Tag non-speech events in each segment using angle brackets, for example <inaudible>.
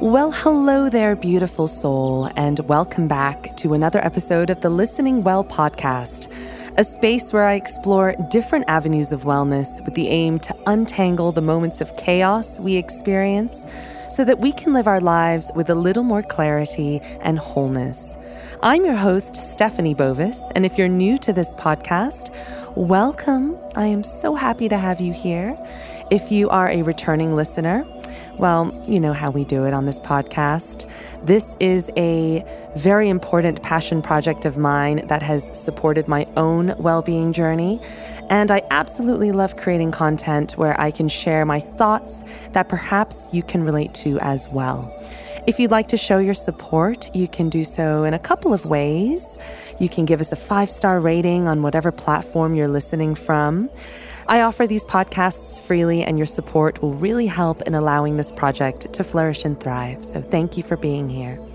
Well, hello there, beautiful soul, and welcome back to another episode of the Listening Well podcast, a space where I explore different avenues of wellness with the aim to untangle the moments of chaos we experience so that we can live our lives with a little more clarity and wholeness. I'm your host, Stephanie Bovis, and if you're new to this podcast, welcome. I am so happy to have you here. If you are a returning listener, well, you know how we do it on this podcast. This is a very important passion project of mine that has supported my own well being journey. And I absolutely love creating content where I can share my thoughts that perhaps you can relate to as well. If you'd like to show your support, you can do so in a couple of ways. You can give us a five star rating on whatever platform you're listening from. I offer these podcasts freely, and your support will really help in allowing this project to flourish and thrive. So, thank you for being here.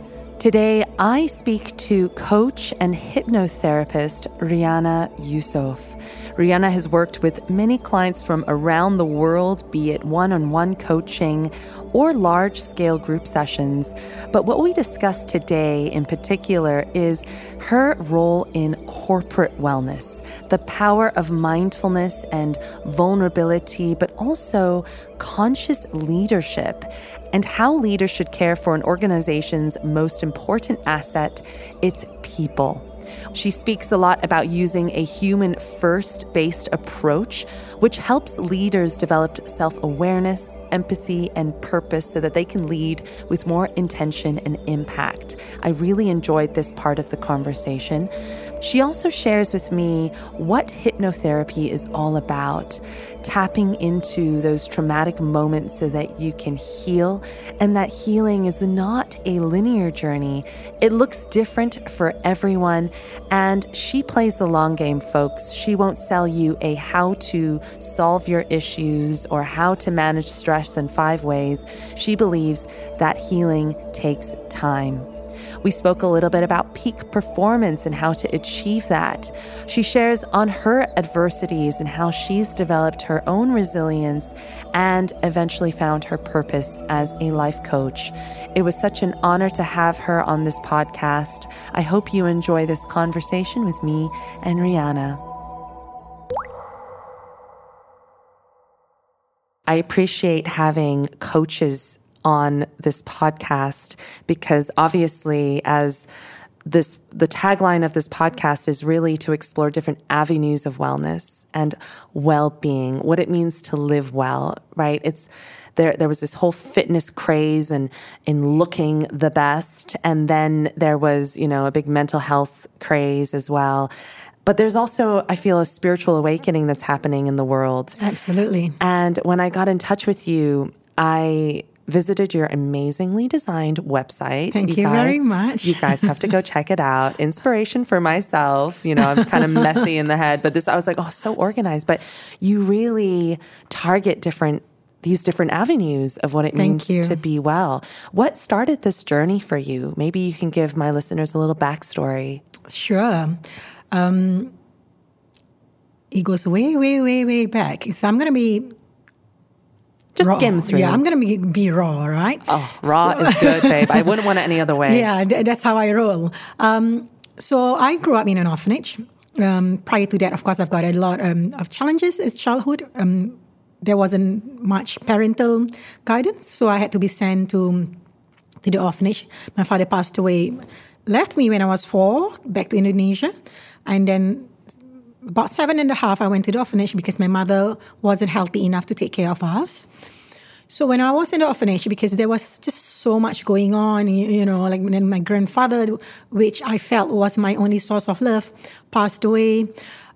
Today, I speak to coach and hypnotherapist Ryana Yusoff. Ryana has worked with many clients from around the world, be it one on one coaching or large scale group sessions. But what we discuss today in particular is her role in corporate wellness, the power of mindfulness and vulnerability, but also conscious leadership, and how leaders should care for an organization's most important asset its people. She speaks a lot about using a human first based approach, which helps leaders develop self awareness, empathy, and purpose so that they can lead with more intention and impact. I really enjoyed this part of the conversation. She also shares with me what hypnotherapy is all about, tapping into those traumatic moments so that you can heal, and that healing is not a linear journey. It looks different for everyone, and she plays the long game, folks. She won't sell you a how to solve your issues or how to manage stress in five ways. She believes that healing takes time. We spoke a little bit about peak performance and how to achieve that. She shares on her adversities and how she's developed her own resilience and eventually found her purpose as a life coach. It was such an honor to have her on this podcast. I hope you enjoy this conversation with me and Ryana. I appreciate having coaches on this podcast because obviously as this the tagline of this podcast is really to explore different avenues of wellness and well-being what it means to live well right? It's there there was this whole fitness craze and in looking the best and then there was you know a big mental health craze as well. But there's also i feel a spiritual awakening that's happening in the world. Absolutely. And when i got in touch with you i visited your amazingly designed website. Thank you, you guys, very much. you guys have to go <laughs> check it out. Inspiration for myself. You know, I'm kind of messy in the head, but this, I was like, oh, so organized. But you really target different these different avenues of what it Thank means you. to be well. What started this journey for you? Maybe you can give my listeners a little backstory. Sure. Um, it goes way, way, way, way back. So I'm going to be just raw. skim through. Yeah, I'm gonna be, be raw, right? Oh, raw so, is good, <laughs> babe. I wouldn't want it any other way. Yeah, that's how I roll. Um, so I grew up in an orphanage. Um, prior to that, of course, I've got a lot um, of challenges as childhood. Um, there wasn't much parental guidance, so I had to be sent to to the orphanage. My father passed away, left me when I was four, back to Indonesia, and then about seven and a half, I went to the orphanage because my mother wasn't healthy enough to take care of us. So when I was in the orphanage, because there was just so much going on, you, you know, like then my grandfather, which I felt was my only source of love, passed away.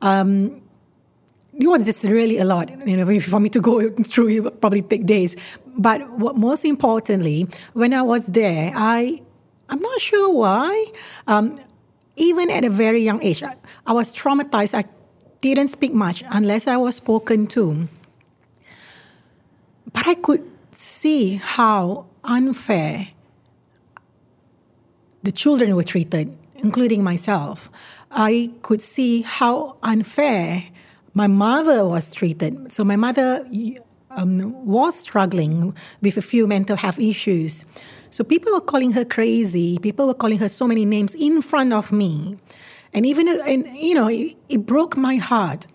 Um, it was just really a lot, you know, for me to go <laughs> through. It would probably take days. But what, most importantly, when I was there, I I'm not sure why. Um, even at a very young age, I, I was traumatized. I didn't speak much unless I was spoken to. But I could see how unfair the children were treated, including myself. I could see how unfair my mother was treated. So my mother um, was struggling with a few mental health issues. So people were calling her crazy. People were calling her so many names in front of me, and even and you know it, it broke my heart.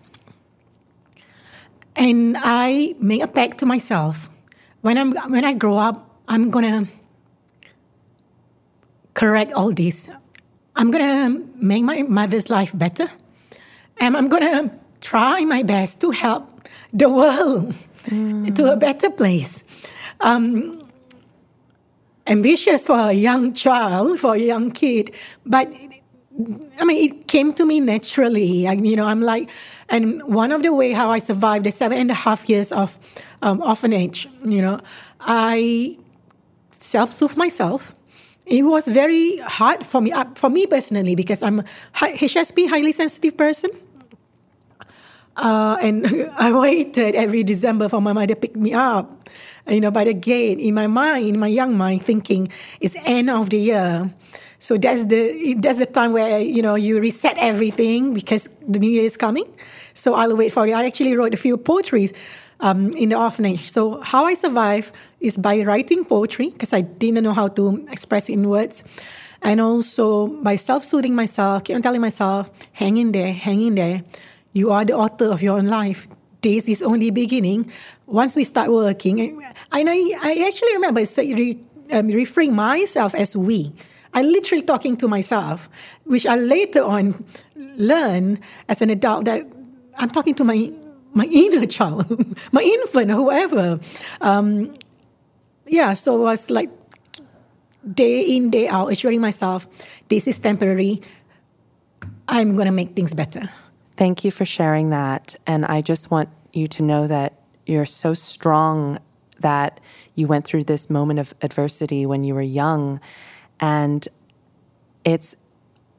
And I made a pact to myself: when I'm when I grow up, I'm gonna correct all this. I'm gonna make my mother's life better, and I'm gonna try my best to help the world mm. <laughs> to a better place. Um, ambitious for a young child, for a young kid, but I mean, it came to me naturally. I, you know, I'm like, and one of the way how I survived the seven and a half years of um, orphanage, you know, I self-soothe myself. It was very hard for me, uh, for me personally, because I'm HSP, highly sensitive person. Uh, and <laughs> I waited every December for my mother to pick me up, you know, by the gate. In my mind, in my young mind, thinking it's end of the year. So that's the that's the time where you know you reset everything because the new year is coming. So I'll wait for it. I actually wrote a few poetries um, in the orphanage. So how I survive is by writing poetry because I didn't know how to express in words, and also by self-soothing myself, keep on telling myself, "Hang in there, hang in there." You are the author of your own life. This is only beginning. Once we start working, I, I actually remember um, referring myself as we. I literally talking to myself, which I later on learned as an adult that I'm talking to my my inner <laughs> child, my infant, whoever. Um, yeah, so it was like day in, day out, assuring myself this is temporary. I'm going to make things better. Thank you for sharing that. And I just want you to know that you're so strong that you went through this moment of adversity when you were young. And it's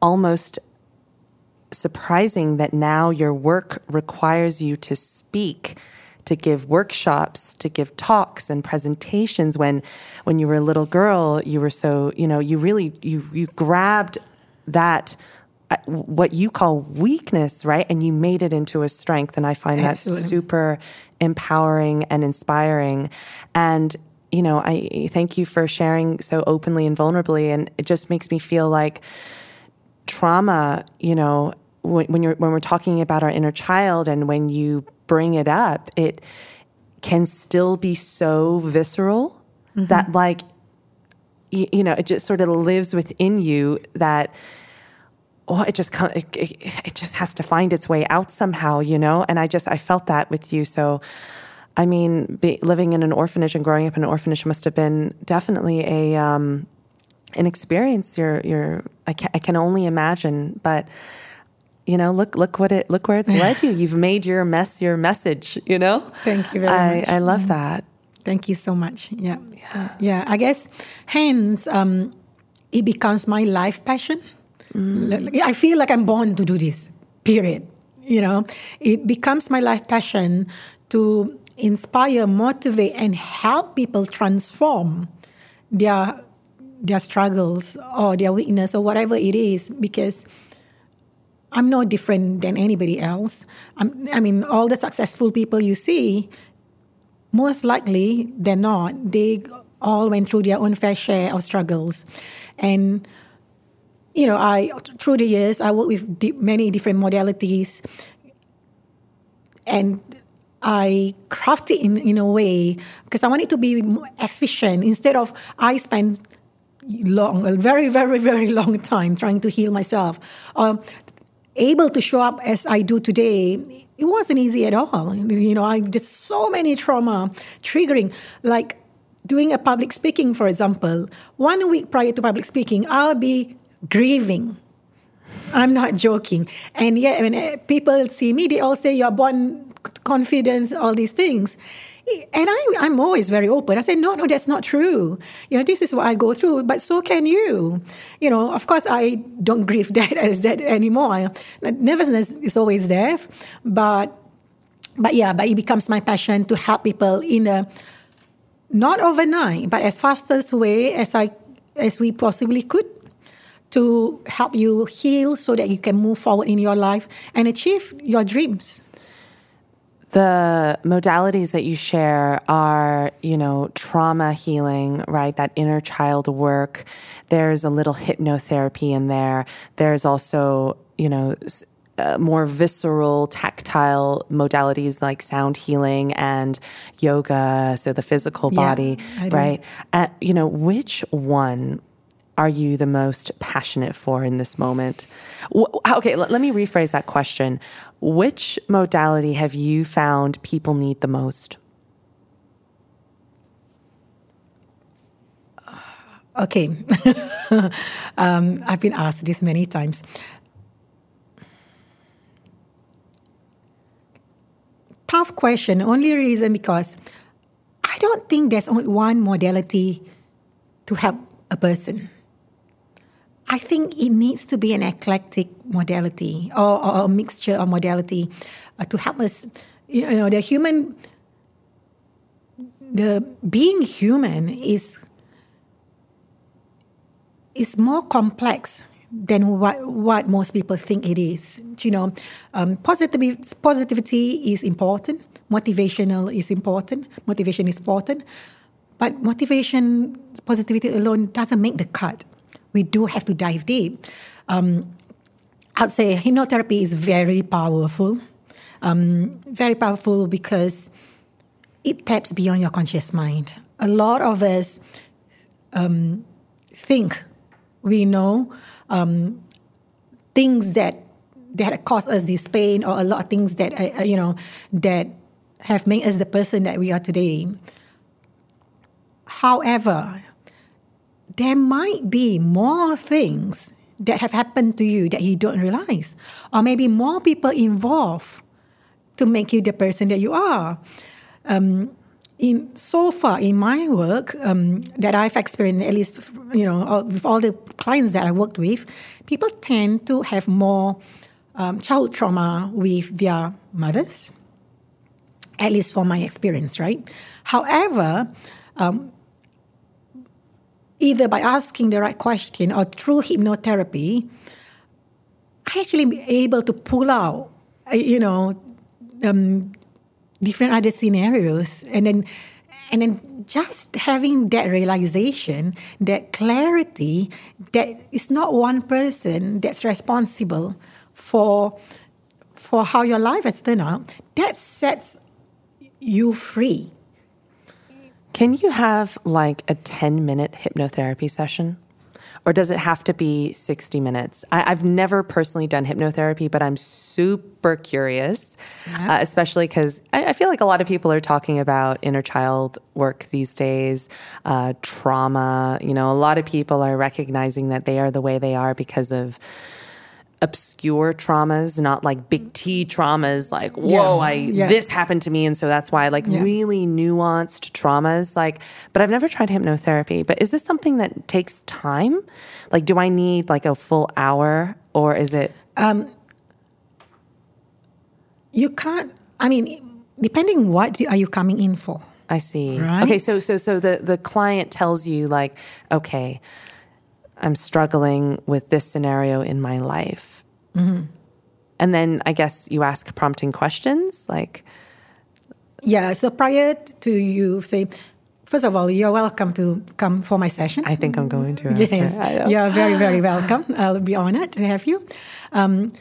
almost surprising that now your work requires you to speak to give workshops to give talks and presentations when when you were a little girl you were so you know you really you you grabbed that uh, what you call weakness, right? And you made it into a strength. And I find Absolutely. that super empowering and inspiring. And, you know, I thank you for sharing so openly and vulnerably. And it just makes me feel like trauma, you know, when, when you're when we're talking about our inner child and when you bring it up, it can still be so visceral mm-hmm. that like you, you know, it just sort of lives within you that oh, it just it, it just has to find its way out somehow, you know. And I just I felt that with you. So, I mean, be, living in an orphanage and growing up in an orphanage must have been definitely a um, an experience. You're you're I can, I can only imagine, but you know, look look what it look where it's led you. <laughs> You've made your mess your message. You know. Thank you very I, much. I love mm that. Thank you so much. Yeah, yeah. yeah I guess hence um, it becomes my life passion. Mm. I feel like I'm born to do this, period. You know, it becomes my life passion to inspire, motivate, and help people transform their their struggles or their weakness or whatever it is because I'm no different than anybody else. I'm, i mean, all the successful people you see, most likely they're not. They all went through their own fair share of struggles. And you know, I through the years I worked with many different modalities, and I craft it in, in a way because I want it to be efficient. Instead of I spend long, a very, very, very long time trying to heal myself, um, able to show up as I do today, it wasn't easy at all. You know, I did so many trauma triggering, like doing a public speaking, for example. One week prior to public speaking, I'll be grieving. I'm not joking. And yet, when uh, people see me, they all say, You're born confidence, all these things. And I, I'm always very open. I say, no, no, that's not true. You know, this is what I go through, but so can you. You know, of course, I don't <laughs> grieve that as that anymore. Nervousness is always there, but but yeah, but it becomes my passion to help people in a not overnight, but as fastest way as I as we possibly could to help you heal so that you can move forward in your life and achieve your dreams. the modalities that you share are, you know, trauma healing, right? That inner child work. There's a little hypnotherapy in there. There's also, you know, uh, more visceral, tactile modalities like sound healing and yoga, so the physical body, yeah, right? Uh, you know, which one are you the most passionate for in this moment? Okay, let, me rephrase that question. Which modality have you found people need the most? <sighs> Okay. <laughs> um, I've been asked this many times. Tough question. Only reason because I don't think there's only one modality to help a person. I think it needs to be an eclectic modality or, or a mixture of modality uh, to help us. You know, the human, the being human is is more complex than what, what most people think it is. You know, um, positivity, positivity is important. Motivational is important. Motivation is important. But motivation, positivity alone doesn't make the cut we do have to dive deep. Um, I'd say hypnotherapy is very powerful, um, very powerful because it taps beyond your conscious mind. A lot of us um, think we know um, things that that cause us this pain, or a lot of things that uh, uh, you know that have made us the person that we are today. However, there might be more things that have happened to you that you don't realize, or maybe more people involved to make you the person that you are. Um, in so far in my work um, that I've experienced, at least you know, with all the clients that I worked with, people tend to have more um, child trauma with their mothers. At least from my experience, right? However, um, either by asking the right question or through hypnotherapy, I actually be able to pull out, uh, you know, um, different other scenarios, and then, and then just having that realization, that clarity, that it's not one person that's responsible for for how your life has turned out. That sets you free can you have like a 10 minute hypnotherapy session? Or does it have to be 60 minutes? I, have never personally done hypnotherapy, but I'm super curious, yeah. uh, especially because I, I, feel like a lot of people are talking about inner child work these days, uh, trauma. You know, a lot of people are recognizing that they are the way they are because of obscure traumas, not like big T traumas, like, whoa, yeah, I yeah. this happened to me. And so that's why like yeah. really nuanced traumas. Like, but I've never tried hypnotherapy. But is this something that takes time? Like, do I need like a full hour or is it um you can't I mean, depending what are you coming in for. I see. Right? Okay, so so so the the client tells you like, okay, I'm struggling with this scenario in my life. Mm-hmm. And then I guess you ask prompting questions like. Yeah, so prior to you say, first of all, you're welcome to come for my session. I think I'm going to. Yes, you're very, very <laughs> welcome. I'll be honored to have you. Um,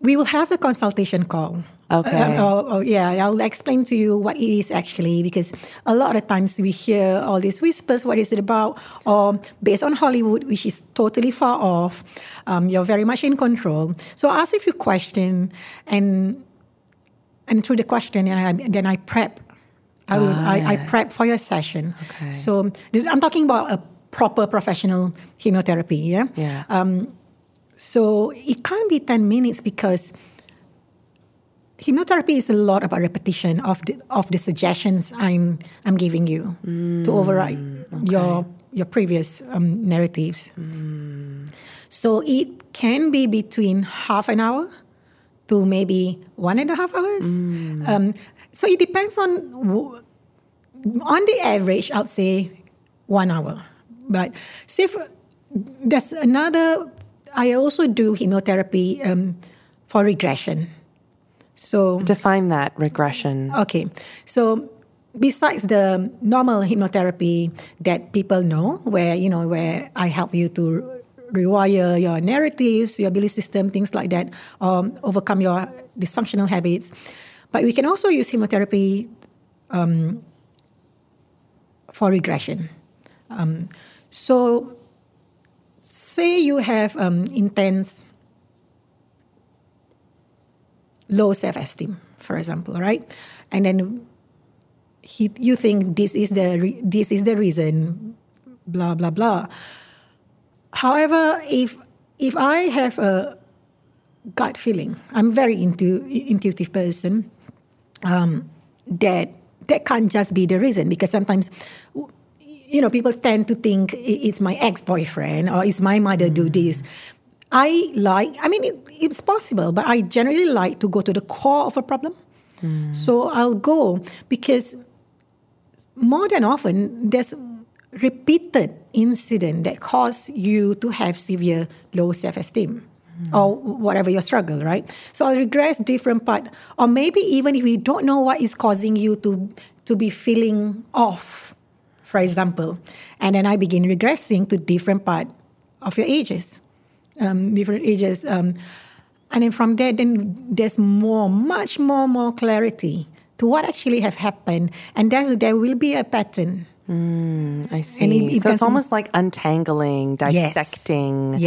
we will have a consultation call. Okay. Uh, oh, oh, yeah, I'll explain to you what it is actually because a lot of times we hear all these whispers. What is it about? Or based on Hollywood, which is totally far off. Um, you're very much in control. So I ask a few questions, and and through the question, and I, then I prep. I will. Ah, I, yeah. I, prep for your session. Okay. So this, I'm talking about a proper professional hypnotherapy. Yeah. Yeah. Um, so it can't be ten minutes because hypnotherapy is a lot about repetition of the of the suggestions I'm I'm giving you mm, to override okay. your your previous um, narratives. Mm. So it can be between half an hour to maybe one and a half hours. Mm. Um, so it depends on on the average. I'd say one hour, but see if there's another. I also do hypnotherapy um, for regression. So Define that regression. Okay. So besides the normal hypnotherapy that people know, where you know where I help you to rewire your narratives, your belief system, things like that, or overcome your dysfunctional habits. But we can also use hypnotherapy um, for regression. Um, so, say you have um, intense low self-esteem, for example, right? And then he, you think this is the re- this is the reason, blah blah blah. However, if if I have a gut feeling, I'm very into intuitive person. Um, that that can't just be the reason because sometimes you know people tend to think it's my ex-boyfriend or it's my mother do this I like, I mean, it, it's possible, but I generally like to go to the core of a problem. Mm. So I'll go because more than often there's repeated incident that cause you to have severe low self-esteem mm. or whatever your struggle, right? So I'll regress different part, or maybe even if we don't know what is causing you to to be feeling off, for example, and then I begin regressing to different part of your ages um, different ages. Um, and then from there, then there's more, much more, more clarity to what actually have happened, and there's, there will be a pattern. Mm, I see. It, it so it's almost like untangling, dissecting. Yes.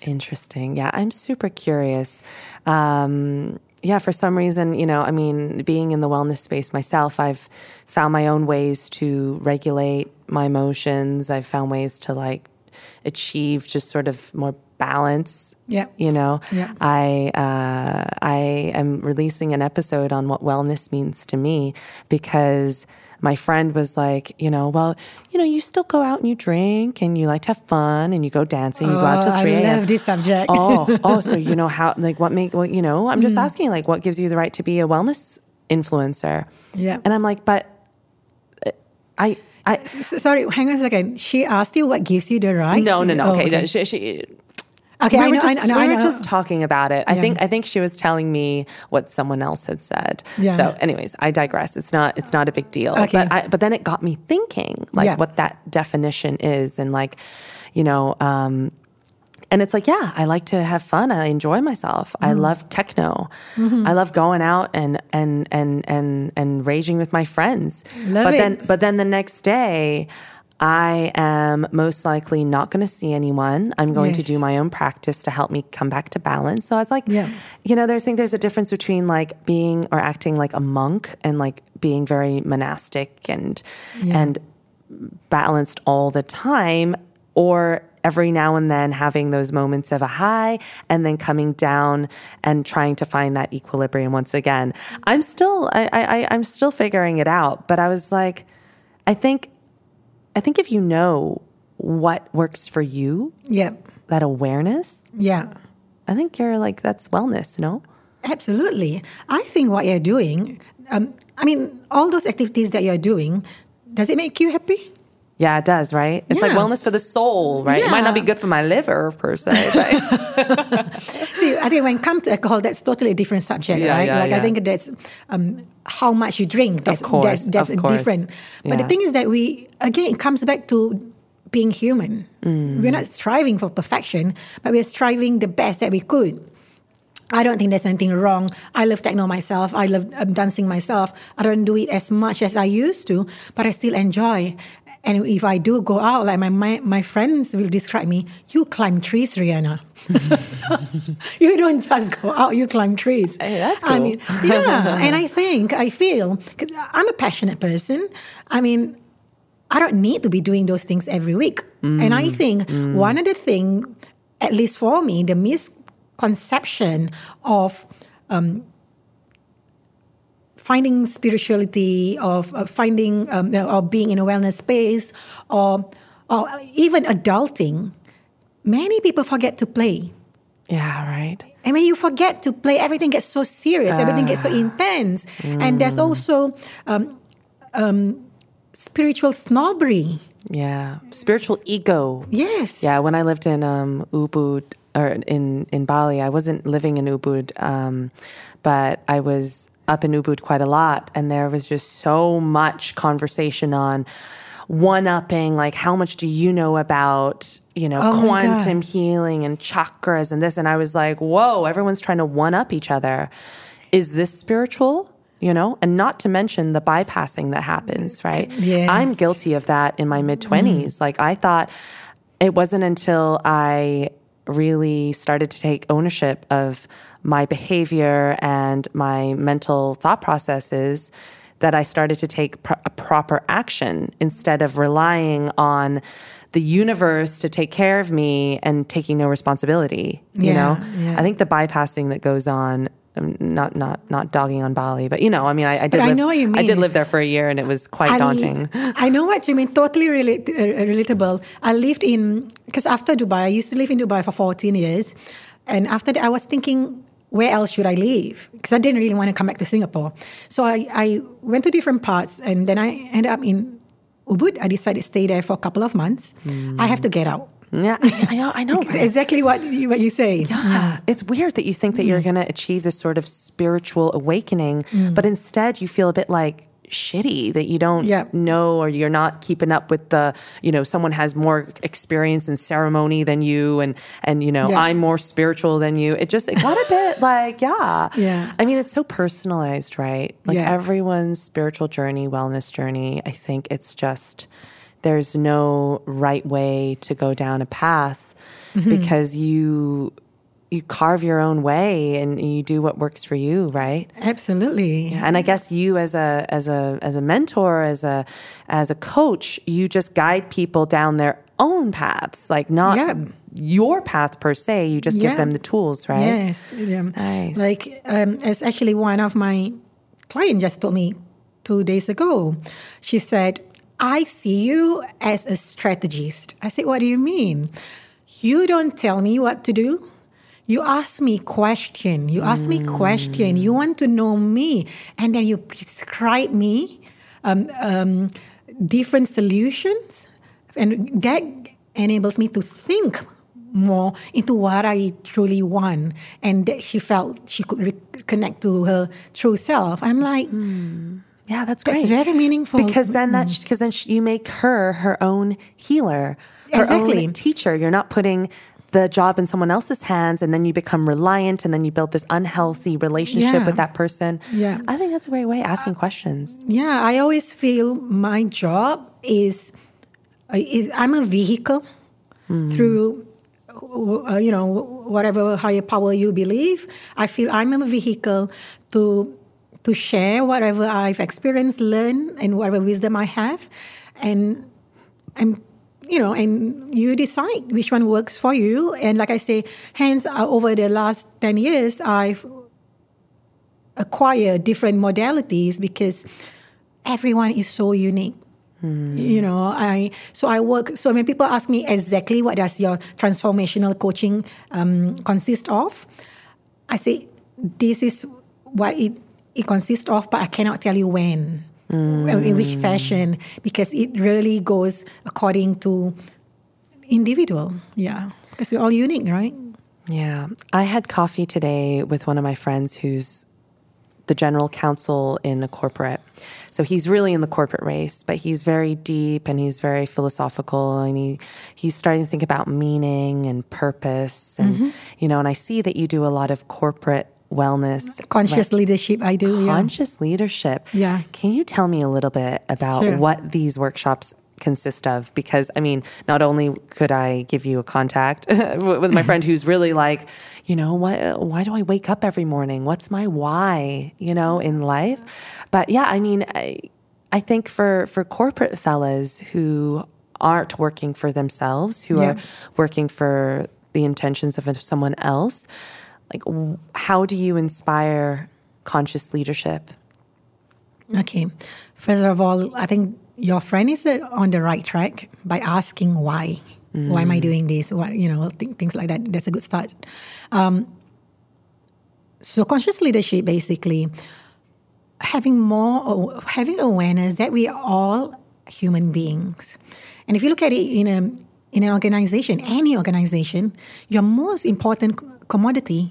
yes. Interesting. Yeah, I'm super curious. Um, yeah, for some reason, you know, I mean, being in the wellness space myself, I've found my own ways to regulate my emotions. I've found ways to like achieve just sort of more balance. Yeah. You know, yeah. I uh, I am releasing an episode on what wellness means to me because my friend was like, you know, well, you know, you still go out and you drink and you like to have fun and you go dancing, you oh, go out till oh, 3 a.m. I love this subject. oh, oh, <laughs> so you know how, like, what make, what, you know, I'm just mm. asking, like, what gives you the right to be a wellness influencer? Yeah. And I'm like, but uh, I, I, sorry, hang on a second. She asked you what gives you the right. No, no, no. Oh, okay, okay. She, she, Okay, we I were know, just, I know, we I were just talking about it. I Yeah. think I think she was telling me what someone else had said. Yeah. So, anyways, I digress. It's not it's not a big deal. Okay. But I, but then it got me thinking, like Yeah. what that definition is, and like, you know. Um, and it's like, yeah, I like to have fun. I enjoy myself. I Mm. love techno. Mm-hmm. I love going out and and and and and raging with my friends. Love but it. then but then the next day I am most likely not going to see anyone. I'm going to do my own practice to help me come back to balance. So I was like, Yeah. you know, there's I think there's a difference between like being or acting like a monk and like being very monastic and Yeah. and balanced all the time or every now and then having those moments of a high and then coming down and trying to find that equilibrium once again i'm still I, I i'm still figuring it out but i was like i think i think if you know what works for you Yeah, that awareness yeah. i think you're like that's wellness no Absolutely. I think what you're doing, um, I mean, all those activities that you're doing, does it make you happy? Yeah it does right it's like wellness for the soul right it might not be good for my liver per se <laughs> <laughs> See, I think when it comes to alcohol, that's totally a different subject, Yeah, right? yeah, like I think that's um, how much you drink. That's, course, that's, that's different. But the thing is that we, again, it comes back to being human. Mm. We're not striving for perfection, but we're striving the best that we could. I don't think there's anything wrong. I love techno myself. I love um, dancing myself. I don't do it as much as I used to, but I still enjoy. And if I do go out, like my my, my friends will describe me, you climb trees, Ryana. <laughs> you don't just go out, you climb trees. Hey, that's I cool. mean, yeah. and I think, I feel, because I'm a passionate person. I mean, I don't need to be doing those things every week. And I think one of the things, at least for me, the misconception of um, finding spirituality, of, of finding, um, or being in a wellness space, or, or even adulting, many people forget to play. yeah right And when you forget to play, everything gets so serious, everything gets so intense. And there's also um, um, spiritual snobbery. yeah spiritual ego Yes. Yeah, when I lived in um, Ubud, or in in Bali. I wasn't living in Ubud, um, but I was up in Ubud quite a lot, and there was just so much conversation on one upping, like how much do you know about you know Oh quantum healing and chakras and this, and I was like, whoa, everyone's trying to one up each other. Is this spiritual? You know, and not to mention the bypassing that happens, right? Yes. I'm guilty of that in my mid 20s. Mm-hmm. Like, I thought it wasn't until I really started to take ownership of my behavior and my mental thought processes that I started to take pr- a proper action instead of relying on the universe to take care of me and taking no responsibility. You Yeah, know, yeah. I think the bypassing that goes on. Um, Not not not dogging on Bali, but you know, I mean, I, I did. I live, know what you mean. I did live there for a year, and it was quite I- daunting. I know what you mean. Totally relate, uh, relatable. I lived in because after Dubai, I used to live in Dubai for 14 years, and after that, I was thinking, where else should I live? Because I didn't really want to come back to Singapore. So I, I went to different parts, and then I ended up in Ubud. I decided to stay there for a couple of months. I have to get out. Yeah, I, I know. I know. right? Exactly what you, what you say. Yeah. It's weird that you think that you're Mm. going to achieve this sort of spiritual awakening, but instead you feel a bit like shitty that you don't Yeah. know or you're not keeping up with the, you know, someone has more experience in ceremony than you and and you know, Yeah. I'm more spiritual than you. It just it got a <laughs> bit like, yeah. Yeah. I mean, it's so personalized, right? Like Yeah. everyone's spiritual journey, wellness journey, I think it's just there's no right way to go down a path Mm-hmm. because you you carve your own way and you do what works for you, right? Absolutely. And I guess you as a as a as a mentor, as a as a coach, you just guide people down their own paths, like not Yeah. your path per se. You just give them the tools, right? Yes. Yeah. Nice. Like, um, it's actually one of my client just told me two days ago. She said, I see you as a strategist. I said, What do you mean? You don't tell me what to do. You ask me question. You ask me question. You want to know me, and then you prescribe me um, um, different solutions, and that enables me to think more into what I truly want, and that she felt she could re- connect to her true self. I'm like, Yeah, that's great. That's very meaningful. because then that because then you make her her own healer, her Exactly. own teacher. You're not putting the job in someone else's hands, and then you become reliant, and then you build this unhealthy relationship Yeah. with that person. Yeah. I think that's a great way asking questions. Yeah, I always feel my job is, uh, is I'm a vehicle through, uh, you know, whatever higher power you believe. I feel I'm a vehicle to to share whatever I've experienced, learned, and whatever wisdom I have, and and you know, and you decide which one works for you. And like I say, hence uh, over the last ten years, I've acquired different modalities because everyone is so unique. You know, I so I work. So when people ask me exactly what does your transformational coaching um, consist of, I say this is what it it consists of, but I cannot tell you when, uh, in which session, because it really goes according to individual. Yeah, because we're all unique, right? Yeah. I had coffee today with one of my friends who's the general counsel in a corporate. So he's really in the corporate race, but he's very deep and he's very philosophical and he he's starting to think about meaning and purpose and mm-hmm. you know, and I see that you do a lot of corporate wellness Conscious leadership, I do. yeah. conscious leadership. Yeah. Can you tell me a little bit about Sure. what these workshops consist of? Because I mean, not only could I give you a contact <laughs> with my <laughs> friend who's really like, you know, what why do I wake up every morning? What's my why, you know, in life? But yeah, I mean, I I think for for corporate fellas who aren't working for themselves, who Yeah. are working for the intentions of someone else, like how do you inspire conscious leadership? Okay. First of all, I think your friend is uh, on the right track by asking why. Why am I doing this? What you know, th- things like that. That's a good start. Um, so conscious leadership, basically, having more, having awareness that we are all human beings, and if you look at it in a in an organization, any organization, your most important commodity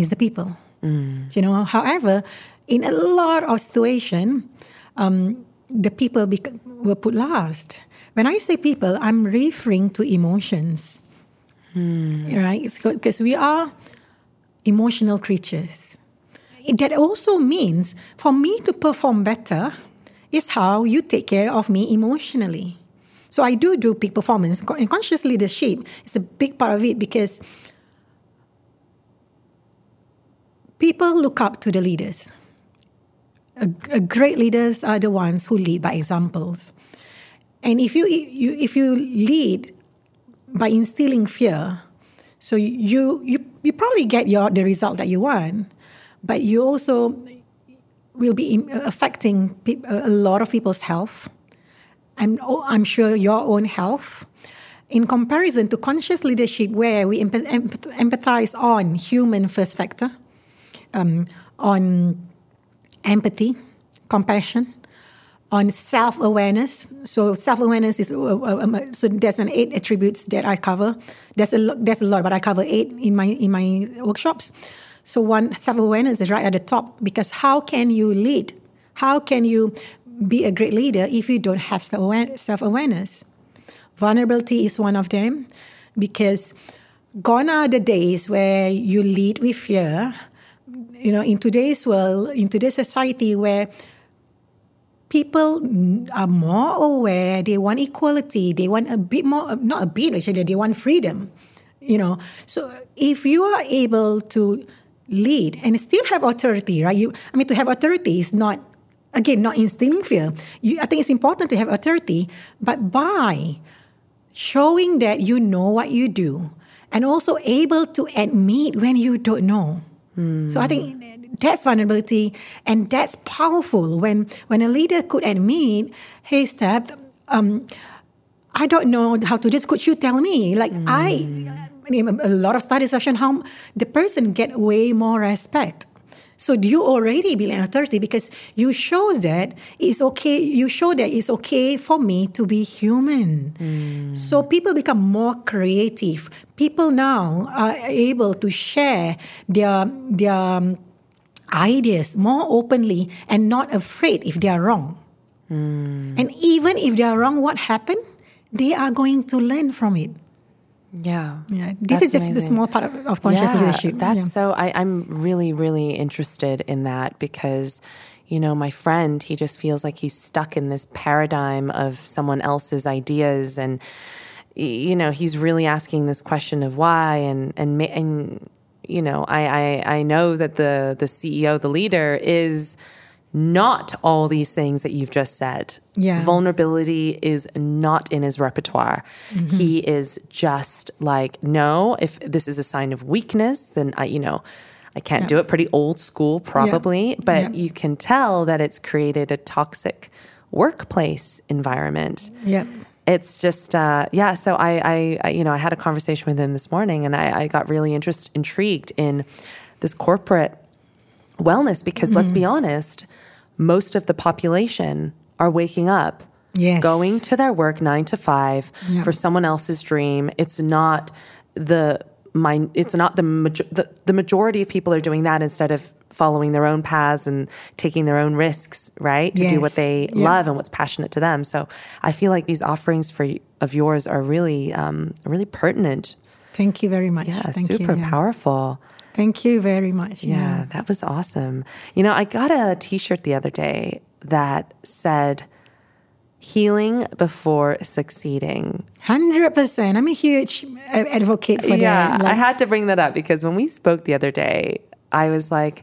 is the people. Mm. You know, however, in a lot of situation, um, the people bec- were put last. When I say people, I'm referring to emotions, mm. right? Because we are emotional creatures. That also means for me to perform better is how you take care of me emotionally. So I do do peak performance and conscious leadership is a big part of it because people look up to the leaders. A, a great leaders are the ones who lead by examples. And if you, you if you lead by instilling fear, so you you you probably get your the result that you want, but you also will be affecting a lot of people's health. I'm oh, I'm sure your own health. In comparison to conscious leadership, where we empathize on human first factor, um, on empathy, compassion, on self awareness. So self awareness is uh, uh, um, uh, so there's an eight attributes that I cover. There's a there's a lot, but I cover eight in my in my workshops. So one self awareness is right at the top because how can you lead? How can you be a great leader if you don't have self awareness? Vulnerability is one of them because gone are the days where you lead with fear. You know, in today's world, in today's society where people are more aware, they want equality, they want a bit more, not a bit actually, they want freedom. You know, so if you are able to lead and still have authority, right? You, I mean, to have authority is not, again, not instilling fear. You, I think it's important to have authority, but by showing that you know what you do and also able to admit when you don't know. Mm. So I think that's vulnerability and that's powerful when when a leader could admit hey steph um, i don't know how to do this could you tell me like mm. i a lot of studies have shown how the person get way more respect so you already an authority because you show that it's okay. You show that it's okay for me to be human. Mm. So people become more creative. People now are able to share their their ideas more openly and not afraid if they are wrong. Mm. And even if they are wrong, what happened? They are going to learn from it. Yeah. Yeah. This is just amazing. the small part of, of conscious yeah, leadership. That's yeah. so, I, I'm really, really interested in that because, you know, my friend, he just feels like he's stuck in this paradigm of someone else's ideas. And, you know, he's really asking this question of why and, and, and you know, I, I, I know that the, the CEO, the leader is not all these things that you've just said. Yeah. Vulnerability is not in his repertoire. Mm-hmm. He is just like, no, if this is a sign of weakness, then I, you know, I can't yeah. do it. Pretty old school, probably, yeah. but yeah. you can tell that it's created a toxic workplace environment. Yeah it's just uh, yeah. So I, I, you know, I had a conversation with him this morning, and I, I got really interest intrigued in this corporate wellness because mm-hmm. let's be mm-hmm. honest, most of the population are waking up, yes. going to their work nine to five yeah. for someone else's dream. It's not the my, it's not the, the the majority of people are doing that instead of following their own paths and taking their own risks, right? To yes. do what they love and what's passionate to them. So I feel like these offerings for of yours are really, um, really pertinent. Thank you very much. Yeah, Thank super you, yeah. powerful. Thank you very much. Yeah, yeah, that was awesome. You know, I got a T-shirt the other day that said healing before succeeding. 100%. I'm a huge uh, advocate for yeah, that. Like, I had to bring that up because when we spoke the other day, I was like,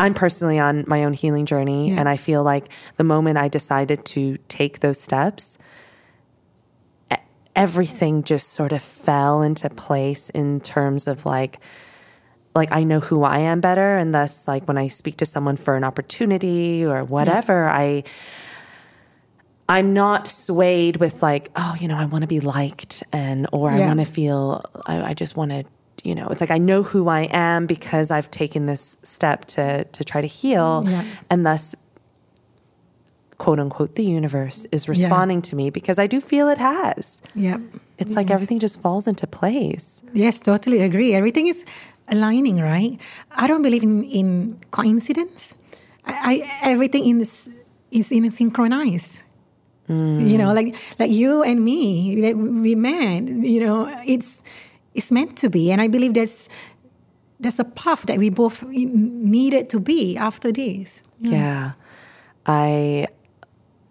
I'm personally on my own healing journey. Yeah. And I feel like the moment I decided to take those steps, everything just sort of fell into place in terms of like, like I know who I am better. And thus, like when I speak to someone for an opportunity or whatever, yeah. I, I'm not swayed with like, oh, you know, I want to be liked and, or I want to feel, I, I just want to you know, it's like I know who I am because I've taken this step to to try to heal, yeah. and thus quote unquote the universe is responding to me because I do feel it has. Yeah. It's like everything just falls into place. Yes, totally agree. Everything is aligning, right? I don't believe in, in coincidence. I, I everything in this is in synchronized. You know, like like you and me, that we met. You know, it's it's meant to be, and I believe that's that's a path that we both needed to be after this. Yeah. I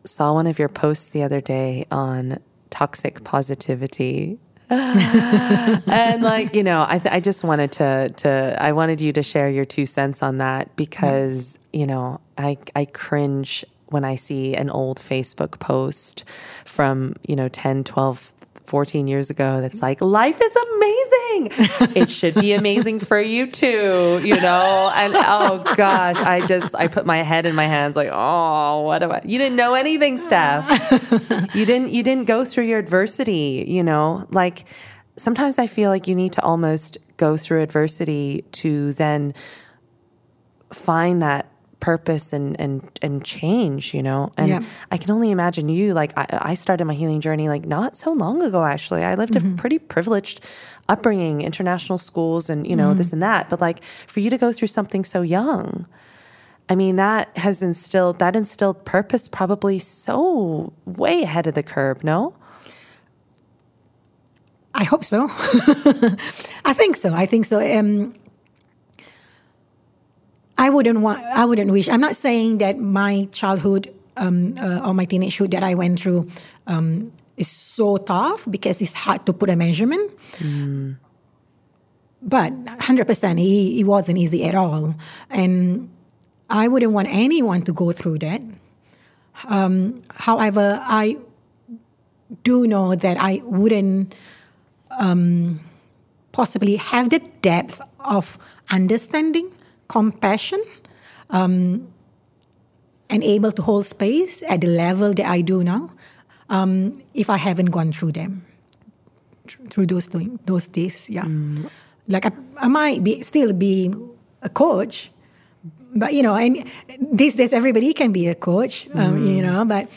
saw one of your posts the other day on toxic positivity. <laughs> and like you know I, th- I just wanted to to i wanted you to share your two cents on that because you know i i cringe when i see an old facebook post from you know 10 12 14 years ago that's mm-hmm. like life is amazing it should be amazing for you too you know? And oh gosh i just i put my head in my hands like oh what am i you didn't know anything steph. You didn't you didn't go through your adversity you know? Like sometimes i feel like you need to almost go through adversity to then find that purpose and and and change you know and Yeah. i can only imagine you like I, I started my healing journey like not so long ago actually i lived a pretty privileged upbringing international schools and you know this and that but like for you to go through something so young i mean that has instilled that instilled purpose probably so way ahead of the curve no I hope so. <laughs> I think so. I think so. Um, I wouldn't want. I wouldn't wish. I'm not saying that my childhood um, uh, or my teenagehood that I went through um, is so tough because it's hard to put a measurement. But 100%, it, it wasn't easy at all, and I wouldn't want anyone to go through that. Um, however, I do know that I wouldn't um, possibly have the depth of understanding, compassion, um, and able to hold space at the level that I do now um, if I haven't gone through them, through those doing, those days. Yeah, like I, I might be still be a coach, but you know, and these days everybody can be a coach. Um, You know, but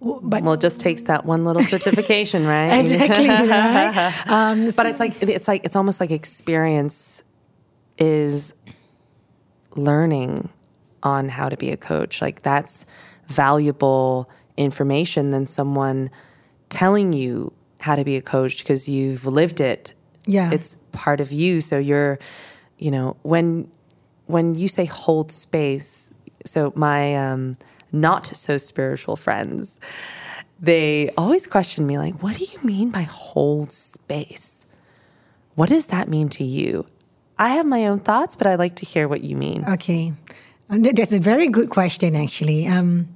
but well it just takes that one little certification <laughs> right exactly <laughs> right. Um, but it's like it's like it's almost like experience is learning on how to be a coach. Like that's valuable information than someone telling you how to be a coach because you've lived it. Yeah. it's part of you. So you're you know when when you say hold space so my um not so spiritual friends they always question me like what do you mean by hold space? What does that mean to you i have my own thoughts but I'd like to hear what you mean Okay. Um, That's a very good question, actually. Um,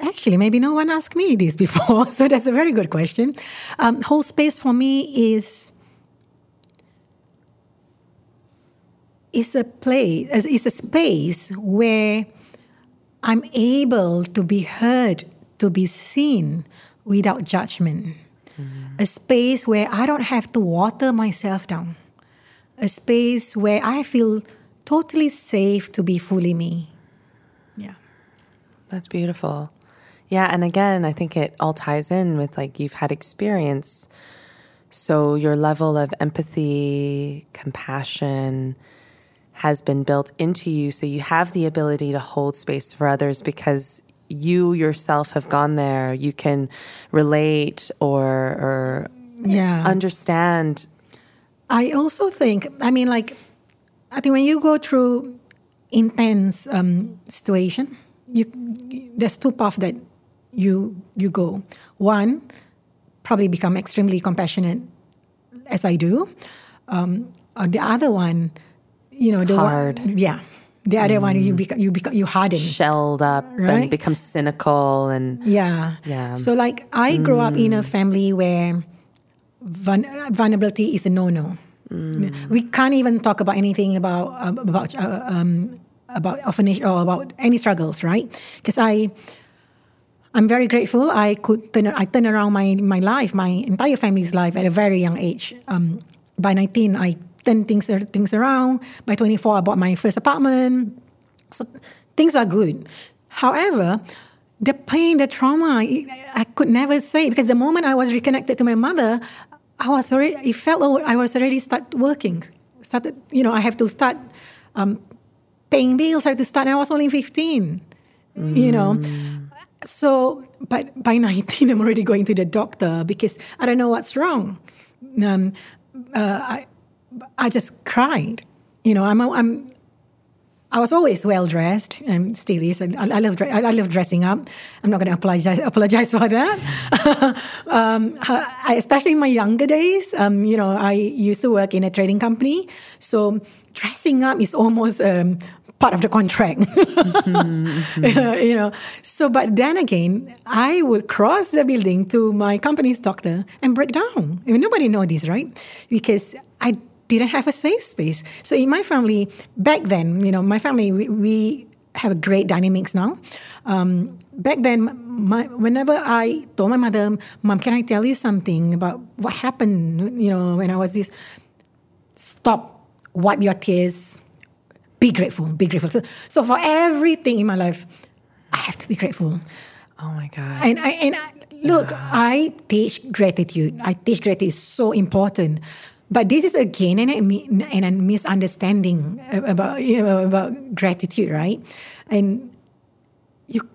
actually, maybe no one asked me this <laughs> before, so that's a very good question. Um, whole space for me is is a place, is is a space where I'm able to be heard, to be seen without judgment. A space where I don't have to water myself down a space where I feel totally safe to be fully me. Yeah. That's beautiful. Yeah, and again, I think it all ties in with like you've had experience. So your level of empathy, compassion has been built into you. So you have the ability to hold space for others because you yourself have gone there. You can relate or or Yeah. understand. I also think, I mean, like, I think when you go through intense um, situation, you, there's two paths that you you go. One, probably become extremely compassionate, as I do. Um, or the other one, you know, the Hard. One, yeah, the other one you become you become you harden. Shelled up and Right. become cynical and Yeah. Yeah. So like I grew up in a family where vulnerability is a no-no. We can't even talk about anything about um, about uh, um, about orphanage or about any struggles, right? Because I. I'm very grateful. I could turn. I turned around my my life, my entire family's life at a very young age. Um, by 19, I turned things things around. By 24, I bought my first apartment. So things are good. However, the pain, the trauma, I could never say because the moment I was reconnected to my mother, I was already. It felt I was already start working. Started, you know, I have to start um, paying bills. I have to start. I was only fifteen. Mm. You know, so but by <laughs> nineteen, I'm already going to the doctor because I don't know what's wrong. Um, uh, I I just cried. You know, I'm I'm I was always well dressed and still is. And I, I love I, love dressing up. I'm not going to apologize <laughs> apologize for that. <laughs> um, I, especially in my younger days, um, you know, I used to work in a trading company, so dressing up is almost um, part of the contract. <laughs> mm-hmm. you know, so but then again, I would cross the building to my company's doctor and break down. I mean, nobody knows this, right? Because I didn't have a safe space. So in my family, back then, you know, my family, we, we have a great dynamics now. Um, back then, my, whenever I told my mother, Mom, can I tell you something about what happened, you know, when I was this, stop, wipe your tears, be grateful, be grateful. So, so for everything in my life, I have to be grateful. Oh my God. And I, and I, look, yeah. I teach gratitude. I teach gratitude is so important. But this is again an, an, a misunderstanding about you know, about gratitude, right? And you,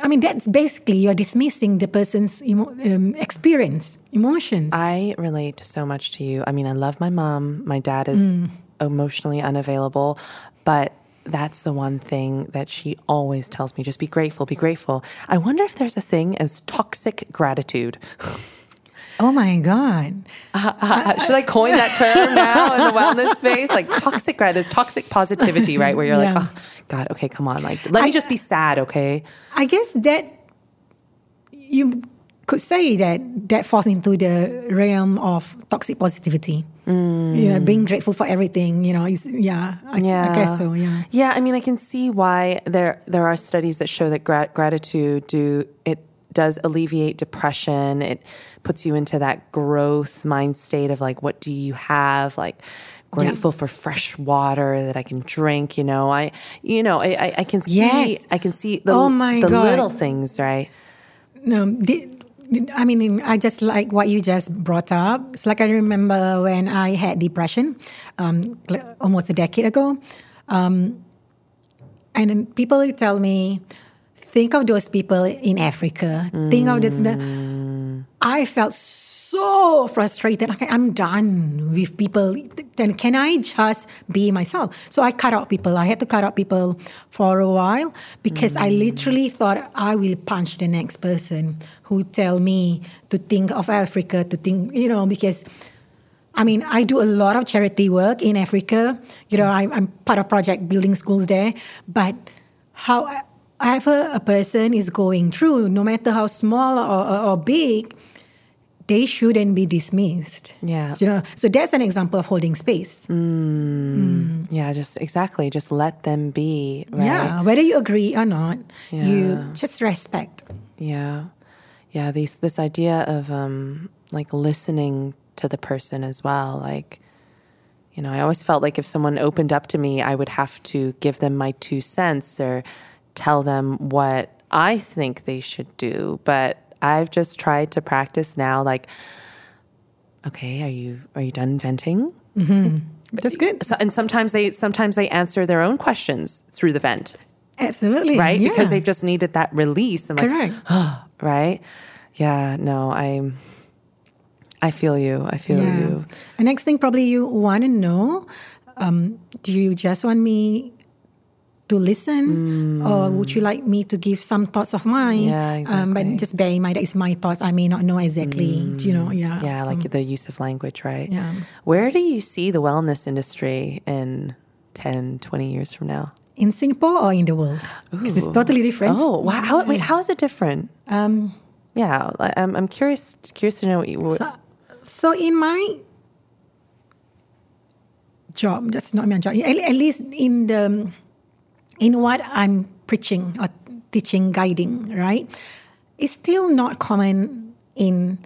I mean, that's basically you're dismissing the person's emo, um, experience, emotions. I relate so much to you. I mean, I love my mom. My dad is mm. emotionally unavailable, but that's the one thing that she always tells me just be grateful, be grateful. I wonder if there's a thing as toxic gratitude. <laughs> Oh my God. Uh, uh, should I coin that term now in the wellness space? Like toxic, right? There's toxic positivity, right? Where you're yeah. like, oh, God, okay, come on. Like, let I, me just be sad, okay? I guess that you could say that that falls into the realm of toxic positivity. Mm. You know, being grateful for everything. You know, is yeah, I, yeah, I guess so. Yeah, yeah. I mean, I can see why there there are studies that show that gra- gratitude do it does alleviate depression. It puts you into that growth mind state of like, what do you have? Like, grateful yeah. for fresh water that I can drink. You know, I, you know, I, I, I can see, yes. I can see the, oh my the God. little things, right? No, the, I mean, I just like what you just brought up. It's like I remember when I had depression um, almost a decade ago. Um, and people tell me, think of those people in Africa. Mm. Think of this. I felt so frustrated. Okay, I'm done with people. Then can I just be myself? So I cut out people. I had to cut out people for a while because mm. I literally thought I will punch the next person who tell me to think of Africa, to think, you know, because. I mean, I do a lot of charity work in Africa. You know, I, am part of project building schools there. But how whatever a person is going through, no matter how small or, or, or big, they shouldn't be dismissed. Yeah. You know, so that's an example of holding space. Mm. Mm. Yeah, just exactly. Just let them be. Right? Yeah. Whether you agree or not, yeah. you just respect. Yeah. Yeah. These, this idea of um, like listening to the person as well. Like, you know, I always felt like if someone opened up to me, I would have to give them my two cents or tell them what I think they should do, but I've just tried to practice now like okay, are you are you done venting? Mm-hmm. That's good. So, and sometimes they sometimes they answer their own questions through the vent. Absolutely. Right? Yeah. Because they've just needed that release and like Correct. Oh, <gasps> right? Yeah, no, I I feel you. I feel yeah. you. The next thing probably you want to know um, do you just want me to listen mm. or would you like me to give some thoughts of mine? Yeah exactly. Um, but just bear in mind that it's my thoughts. I may not know exactly mm. you know? Yeah yeah so, like the use of language right? Yeah. Where do you see the wellness industry in 10 20 years from now? In singapore or in the world? Because it's totally different. Oh wow how, wait how is it different? Um yeah i'm, I'm curious curious to know what you what, so, so in my job that's not my job. At, at least in the in what I'm preaching or teaching, guiding, right? It's still not common in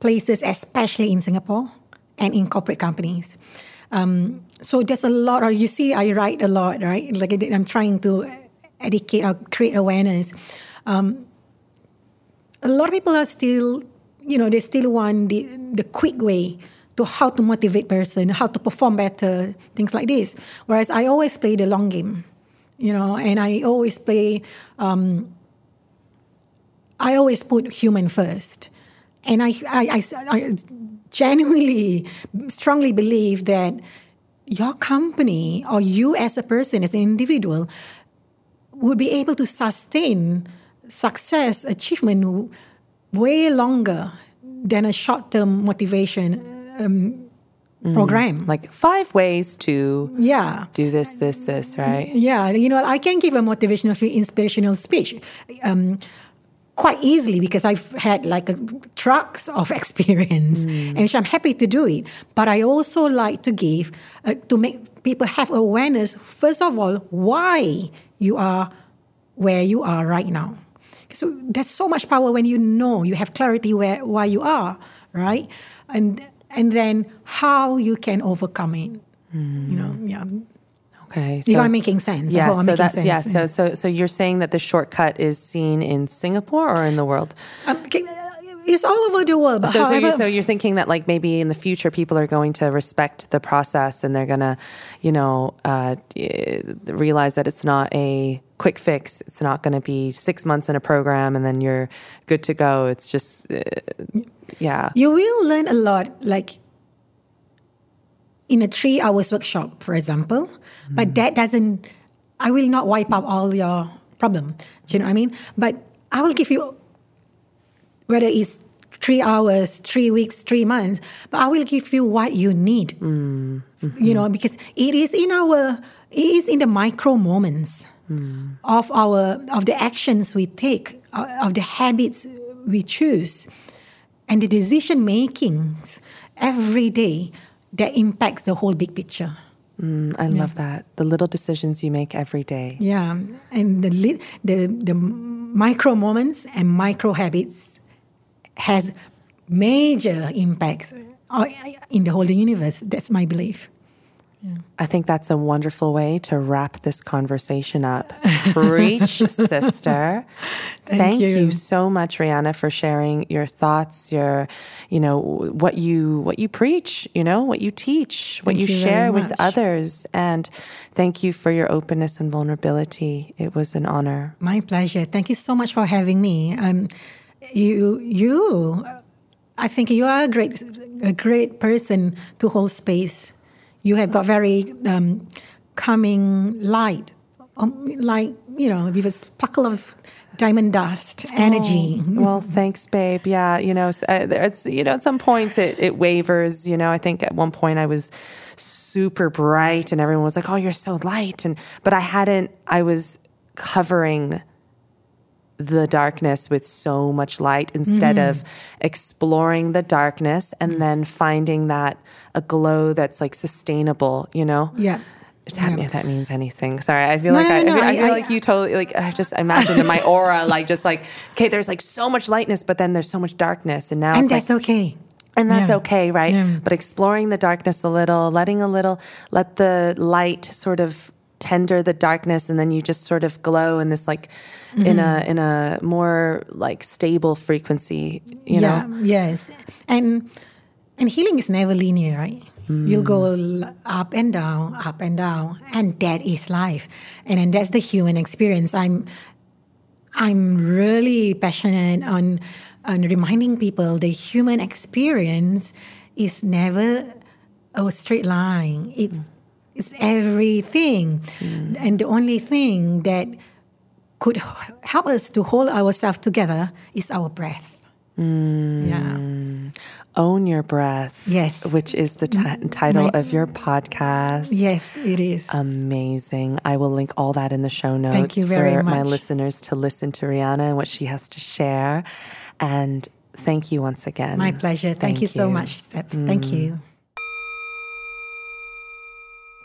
places, especially in Singapore and in corporate companies. Um, so there's a lot, or you see, I write a lot, right? Like I'm trying to educate or create awareness. Um, a lot of people are still, you know, they still want the, the quick way to how to motivate person, how to perform better, things like this. Whereas I always play the long game, you know, and I always play, um, I always put human first. And I, I, I, I genuinely, strongly believe that your company or you as a person, as an individual, would be able to sustain success, achievement way longer than a short term motivation um, mm. program. Like five ways to yeah do this, this, this, right? Yeah, you know, I can give a motivational, inspirational speech. Um, quite easily because I've had like a, trucks of <laughs> experience, mm. and I'm happy to do it. But I also like to give uh, to make people have awareness. First of all, why you are where you are right now. So there's so much power when you know you have clarity where why you are, right? And and then how you can overcome it. Mm. You know, yeah. Okay. So, if I'm making sense. Yeah. so that's sense. yeah. So so so you're saying that the shortcut is seen in Singapore or in the world? Um, it's all over the world. So, however, so, you're, so you're thinking that like maybe in the future people are going to respect the process and they're gonna, you know, uh, realize that it's not a quick fix. It's not going to be six months in a program and then you're good to go. It's just, uh, yeah. You will learn a lot, like in a three hours workshop, for example. Mm. But that doesn't. I will not wipe out all your problem. Do you know what I mean? But I will give you whether it's three hours, three weeks, three months, but I will give you what you need. Mm. Mm-hmm. You know, because it is in our, it is in the micro moments mm. of our of the actions we take, uh, of the habits we choose, and the decision makings every day that impacts the whole big picture. Mm, I yeah. love that. The little decisions you make every day. Yeah, and the the the micro moments and micro habits has major impacts uh, in the whole universe. That's my belief. Yeah. I think that's a wonderful way to wrap this conversation up. <laughs> Preach, sister. <laughs> Thank, Thank you. you. so much, Ryana, for sharing your thoughts, your, you know, what you what you preach, you know, what you teach, what you, you share with others, and thank you for your openness and vulnerability. It was an honor. My pleasure. Thank you so much for having me. Um, you you, I think you are a great a great person to hold space you have got very um, calming light, um, like you know, with a sparkle of diamond dust energy. Oh, well, thanks, babe. Yeah, you know, uh, it's you know, at some points it it wavers. You know, I think at one point I was super bright, and everyone was like, "Oh, you're so light," and but I hadn't. I was covering the darkness with so much light instead mm. of exploring the darkness and mm. then finding that a glow that's like sustainable, you know? Yeah. If that, yeah. if that means anything. Sorry, I feel no, like no, I, no, I, I, feel I, like you totally like. I just imagine in my <laughs> aura, like just like okay, there's like so much lightness, but then there's so much darkness, and now and it's that's like, okay. And that's yeah. okay, right? Yeah. But exploring the darkness a little, letting a little, let the light sort of tender the darkness and then you just sort of glow in this like mm-hmm. in a mm-hmm. in a more like stable frequency you yeah, know yes and and healing is never linear right mm. you'll go up and down up and down and that is life and then that's the human experience i'm i'm really passionate on on reminding people the human experience is never a straight line it's it's everything. Mm. And the only thing that could help us to hold ourselves together is our breath. Mm. Yeah. Own Your Breath. Yes. Which is the t- title My, of your podcast. Yes, it is. Amazing. I will link all that in the show notes Thank you very for much. my listeners to listen to Ryana and what she has to share. And thank you once again. My pleasure. Thank, thank you, you, so much, Steph. Mm. Thank you.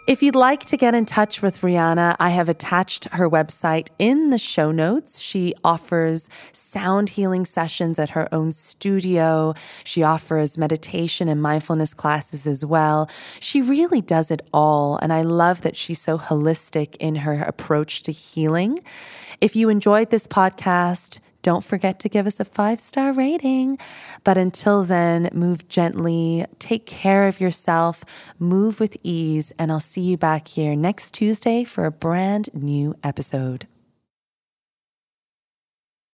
If you'd like to get in touch with Ryana, I have attached her website in the show notes. She offers sound healing sessions at her own studio. She offers meditation and mindfulness classes as well. She really does it all. And I love that she's so holistic in her approach to healing. If you enjoyed this podcast, don't forget to give us a five star rating. But until then, move gently, take care of yourself, move with ease, and I'll see you back here next Tuesday for a brand new episode.